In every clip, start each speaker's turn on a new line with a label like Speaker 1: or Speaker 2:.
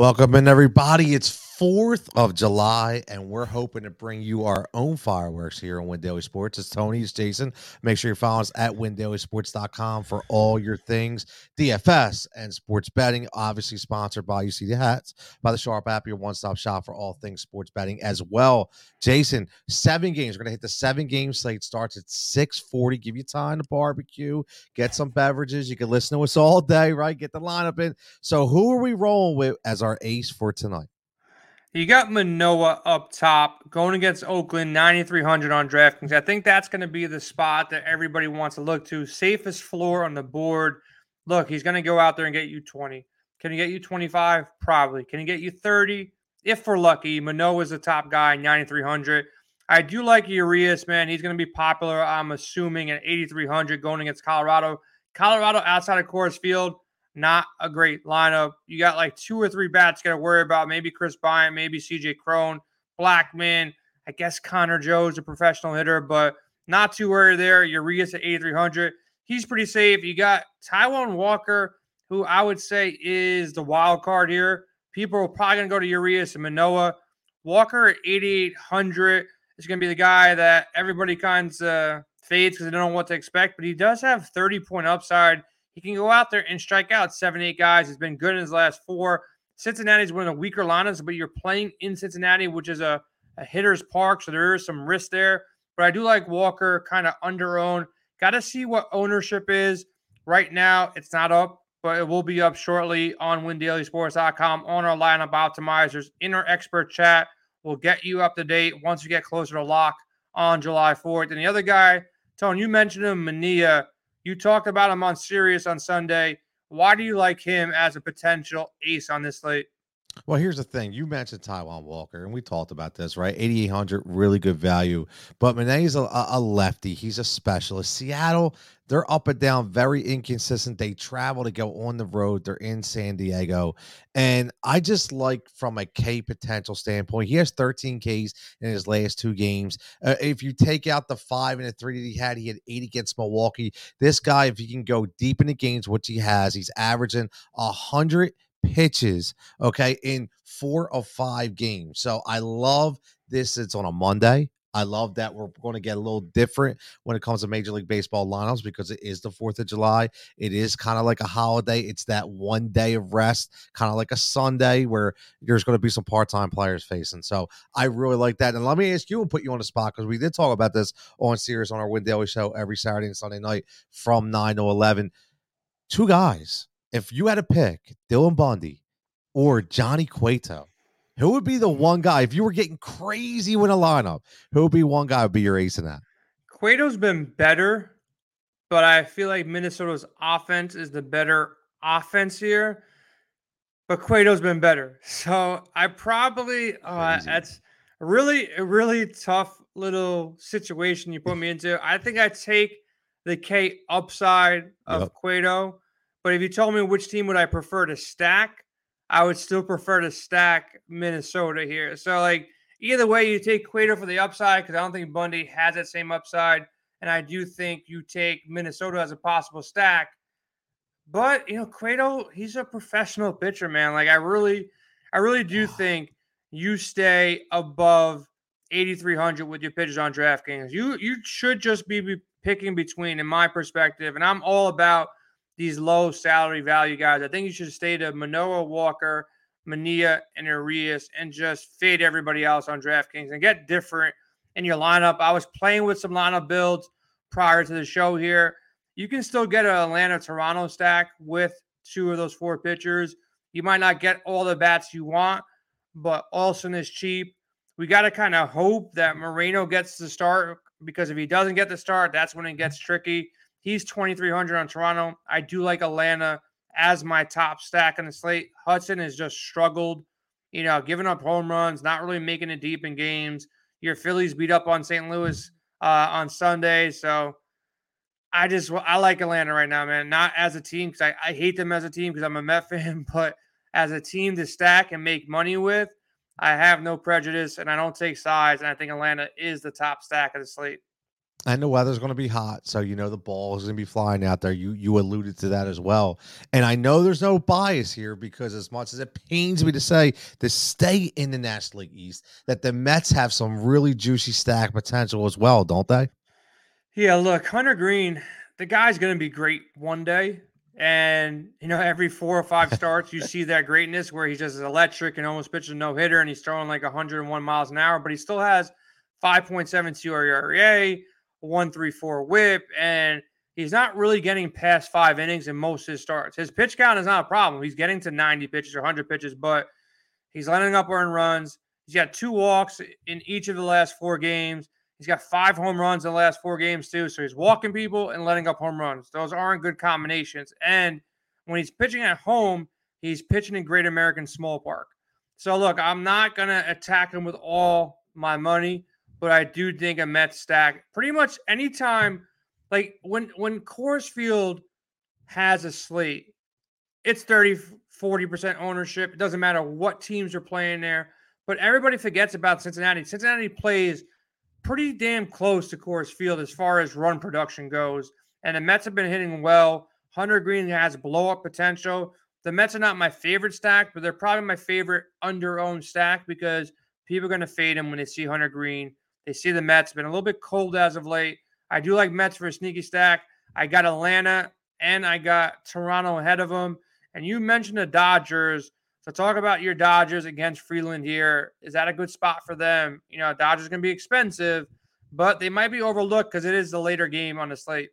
Speaker 1: Welcome in, everybody. It's 4th of July, and we're hoping to bring you our own fireworks here on Win Daily Sports. It's Tony, it's Jason. Make sure you follow us at windailysports.com for all your things DFS and sports betting. Obviously, sponsored by you see the hats by the Sharp app, your one stop shop for all things sports betting as well. Jason, seven games. We're going to hit the seven game slate. Starts at 640. Give you time to barbecue, get some beverages. You can listen to us all day, right? Get the lineup in. So, who are we rolling with as our ace for tonight?
Speaker 2: You got Manoah up top going against Oakland, 9,300 on DraftKings. I think that's going to be the spot that everybody wants to look to. Safest floor on the board. Look, he's going to go out there and get you 20. Can he get you 25? Probably. Can he get you 30? If we're lucky, Manoah is the top guy, 9,300. I do like Urias, man. He's going to be popular, I'm assuming, at 8,300 going against Colorado. Colorado outside of Coors Field not a great lineup. You got like two or three bats got to worry about. Maybe Kris Bryant, maybe CJ Cron, Blackmon. I guess Connor Joe's a professional hitter, but not too worried there. Urias at 8,300. He's pretty safe. You got Taijuan Walker, who I would say is the wild card here. People are probably going to go to Urias and Manoah. Walker at 8,800 is going to be the guy that everybody kind of fades because they don't know what to expect, but he does have 30 point upside he can go out there and strike out seven, eight guys. He's been good in his last four. Cincinnati is one of the weaker lineups, but you're playing in Cincinnati, which is a, a hitter's park, so there is some risk there. But I do like Walker kind of under owned. Got to see what ownership is. Right now, it's not up, but it will be up shortly on windailysports.com on our lineup optimizers in our expert chat. We'll get you up to date once we get closer to lock on July 4th. And the other guy, Tony, you mentioned him, Manaea. You talked about him on Sirius on Sunday. Why do you like him as a potential ace on this slate?
Speaker 1: Well, here's the thing. You mentioned Taijuan Walker, and we talked about this, right? 8,800, really good value. But Manaea's a, a lefty. He's a specialist. Seattle, they're up and down, very inconsistent. They travel to go on the road. They're in San Diego. And I just like from a K potential standpoint, he has 13 Ks in his last two games. Uh, if you take out the five and the three that he had, he had eight against Milwaukee. This guy, if he can go deep in the games, which he has, he's averaging a hundred pitches, okay, in four of five games. So I love this. It's on a Monday. I love that we're going to get a little different when it comes to Major League Baseball lineups because it is the 4th of July. It is kind of like a holiday. It's that one day of rest, kind of like a Sunday where there's going to be some part time players facing. So I really like that. And let me ask you and put you on the spot because we did talk about this on Sirius on our Win Daily show every Saturday and Sunday night from 9 to 11. Two guys if you had to pick Dylan Bundy or Johnny Cueto, who would be the one guy if you were getting crazy with a lineup? Who would be one guy would be your ace in that?
Speaker 2: Cueto's been better, but I feel like Minnesota's offense is the better offense here. But Cueto's been better, so I probably uh, that's really a really tough little situation you put me into. I think I take the K upside of yep. Cueto but if you told me which team would I prefer to stack, I would still prefer to stack Minnesota here. So like either way, you take Cueto for the upside because I don't think Bundy has that same upside, and I do think you take Minnesota as a possible stack. But you know, Cueto, he's a professional pitcher, man. Like I really, I really do think you stay above 8,300 with your pitchers on DraftKings. You you should just be picking between, in my perspective, and I'm all about these low salary value guys. I think you should stay to Manoah Walker, Manaea, and Urias and just fade everybody else on DraftKings and get different in your lineup. I was playing with some lineup builds prior to the show here. You can still get an Atlanta Toronto stack with two of those four pitchers. You might not get all the bats you want, but Olson is cheap. We got to kind of hope that Moreno gets the start because if he doesn't get the start, that's when it gets tricky. He's 2,300 on Toronto. I do like Atlanta as my top stack on the slate. Hudson has just struggled, you know, giving up home runs, not really making it deep in games. Your Phillies beat up on St. Louis uh, on Sunday. So I just, I like Atlanta right now, man. Not as a team because I, I hate them as a team because I'm a Met fan, but as a team to stack and make money with, I have no prejudice and I don't take sides. And I think Atlanta is the top stack of the slate.
Speaker 1: And the weather's going to be hot, so you know the ball is going to be flying out there. You you alluded to that as well, and I know there's no bias here because as much as it pains me to say to stay in the National League East, that the Mets have some really juicy stack potential as well, don't they?
Speaker 2: Yeah, look, Hunter Greene, the guy's going to be great one day. And, you know, every four or five starts, you see that greatness where he's just electric and almost pitches a no hitter and he's throwing like 101 miles an hour, but he still has 5.72 ERA, 134 whip, and he's not really getting past five innings in most of his starts. His pitch count is not a problem. He's getting to 90 pitches or 100 pitches, but he's letting up earned runs. He's got two walks in each of the last four games. He's got five home runs in the last four games, too. So he's walking people and letting up home runs. Those aren't good combinations. And when he's pitching at home, he's pitching in Great American Small Park. So look, I'm not gonna attack him with all my money, but I do think a Mets stack pretty much anytime, like when when Coors Field has a slate, it's 30, 40% ownership. It doesn't matter what teams are playing there. But everybody forgets about Cincinnati. Cincinnati plays pretty damn close to Coors Field as far as run production goes. And the Mets have been hitting well. Hunter Greene has blow up potential. The Mets are not my favorite stack, but they're probably my favorite under owned stack because people are going to fade him when they see Hunter Greene. They see the Mets been a little bit cold as of late. I do like Mets for a sneaky stack. I got Atlanta and I got Toronto ahead of them. And you mentioned the Dodgers. So talk about your Dodgers against Freeland here. Is that a good spot for them? You know, Dodgers going to be expensive, but they might be overlooked because it is the later game on the slate.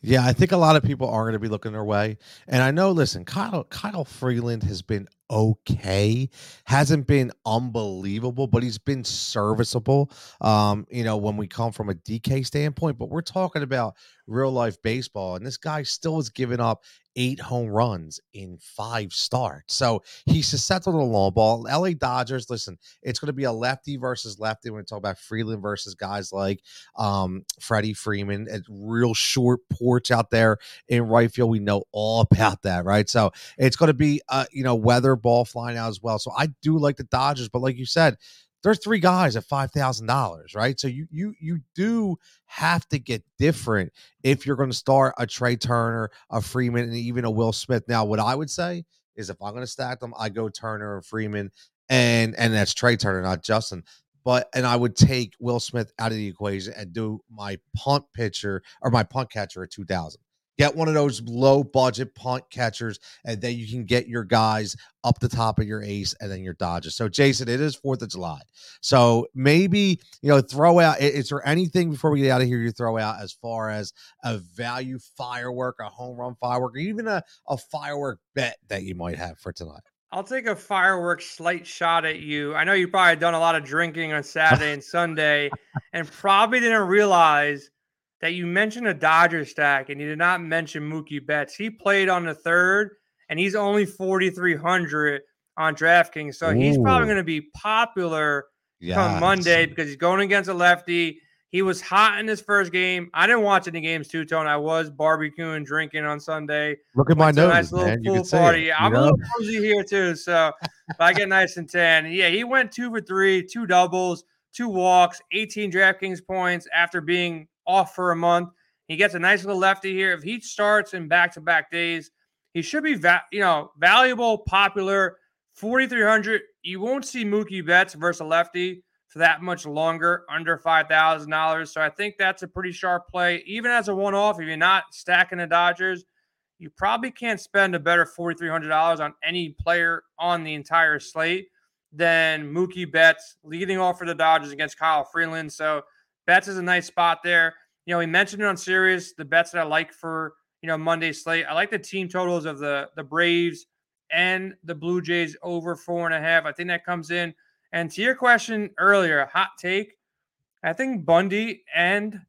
Speaker 1: Yeah, I think a lot of people are going to be looking their way. And I know, listen, Kyle Kyle Freeland has been okay. Hasn't been unbelievable, but he's been serviceable. Um, you know, when we come from a DK standpoint, but we're talking about real life baseball, and this guy still is giving up eight home runs in five starts. So he's susceptible to long ball. LA Dodgers, listen, it's going to be a lefty versus lefty when we talk about Freeland versus guys like um, Freddie Freeman. It's real short porch out there in right field. We know all about that, right? So it's going to be, uh, you know, weather ball flying out as well. So I do like the Dodgers, but like you said, there's three guys at five thousand dollars, right? So you you you do have to get different if you're going to start a Trea Turner, a Freeman, and even a Will Smith. Now, what I would say is if I'm going to stack them, I go Turner and Freeman, and and that's Trea Turner, not Justin. But and I would take Will Smith out of the equation and do my punt pitcher or my punt catcher at two thousand. Get one of those low budget punt catchers, and then you can get your guys up the top of your ace and then your Dodgers. So, Jason, it is Fourth of July. So maybe, you know, throw out is there anything before we get out of here you throw out as far as a value firework, a home run firework, or even a, a firework bet that you might have for tonight?
Speaker 2: I'll take a fireworks slight shot at you. I know you probably done a lot of drinking on Saturday and Sunday and probably didn't realize that you mentioned a Dodger stack and you did not mention Mookie Betts. He played on the third and he's only 4,300 on DraftKings. So Ooh. he's probably going to be popular yes. come Monday because he's going against a lefty. He was hot in his first game. I didn't watch any games too, Tone. I was barbecuing, drinking on Sunday.
Speaker 1: Look at my nose, nice little man. pool party.
Speaker 2: It, I'm know? a little cozy here too, so I get nice and tan. Yeah, he went two for three, two doubles, two walks, 18 DraftKings points after being off for a month. He gets a nice little lefty here. If he starts in back-to-back days, he should be, va- you know, valuable, popular. 4,300. You won't see Mookie Betts versus a lefty for that much longer, under $5,000. So I think that's a pretty sharp play. Even as a one-off, if you're not stacking the Dodgers, you probably can't spend a better $4,300 on any player on the entire slate than Mookie Betts leading off for the Dodgers against Kyle Freeland. So Betts is a nice spot there. You know, we mentioned it on Sirius, the bets that I like for, you know, Monday slate. I like the team totals of the the Braves and the Blue Jays over four and a half. I think that comes in. And to your question earlier, hot take, I think Bundy and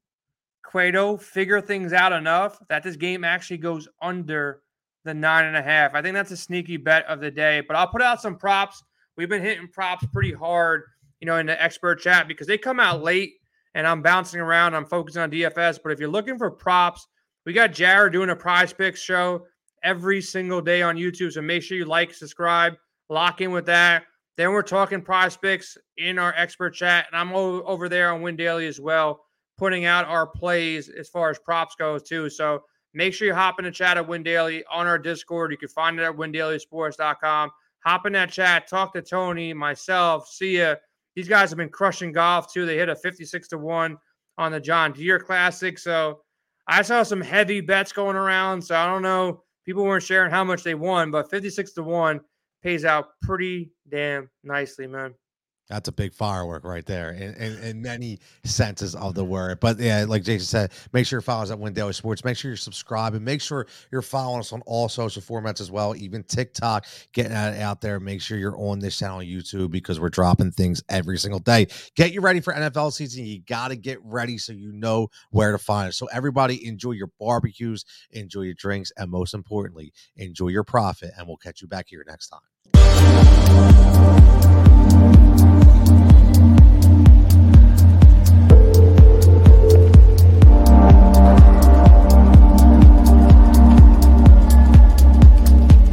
Speaker 2: Cueto figure things out enough that this game actually goes under the nine and a half. I think that's a sneaky bet of the day. But I'll put out some props. We've been hitting props pretty hard, you know, in the expert chat because they come out late and I'm bouncing around. I'm focusing on DFS. But if you're looking for props, we got Jared doing a PrizePicks show every single day on YouTube. So make sure you like, subscribe, lock in with that. Then we're talking PrizePicks in our expert chat. And I'm over there on Win Daily as well, putting out our plays as far as props goes too. So make sure you hop in the chat at Win Daily on our Discord. You can find it at windailysports.com. Hop in that chat, talk to Tony, myself, see ya. These guys have been crushing golf too. They hit a 56 to 1 on the John Deere Classic. So I saw some heavy bets going around. So I don't know. People weren't sharing how much they won, but 56 to 1 pays out pretty damn nicely, man.
Speaker 1: That's a big firework right there in, in, in, many senses of the word. But yeah, like Jason said, make sure you follow us at Win Daily Sports. Make sure you're subscribing. Make sure you're following us on all social formats as well, even TikTok, getting that out there. Make sure you're on this channel on YouTube because we're dropping things every single day. Get you ready for NFL season. You got to get ready so you know where to find us. So everybody enjoy your barbecues, enjoy your drinks, and most importantly, enjoy your profit. And we'll catch you back here next time.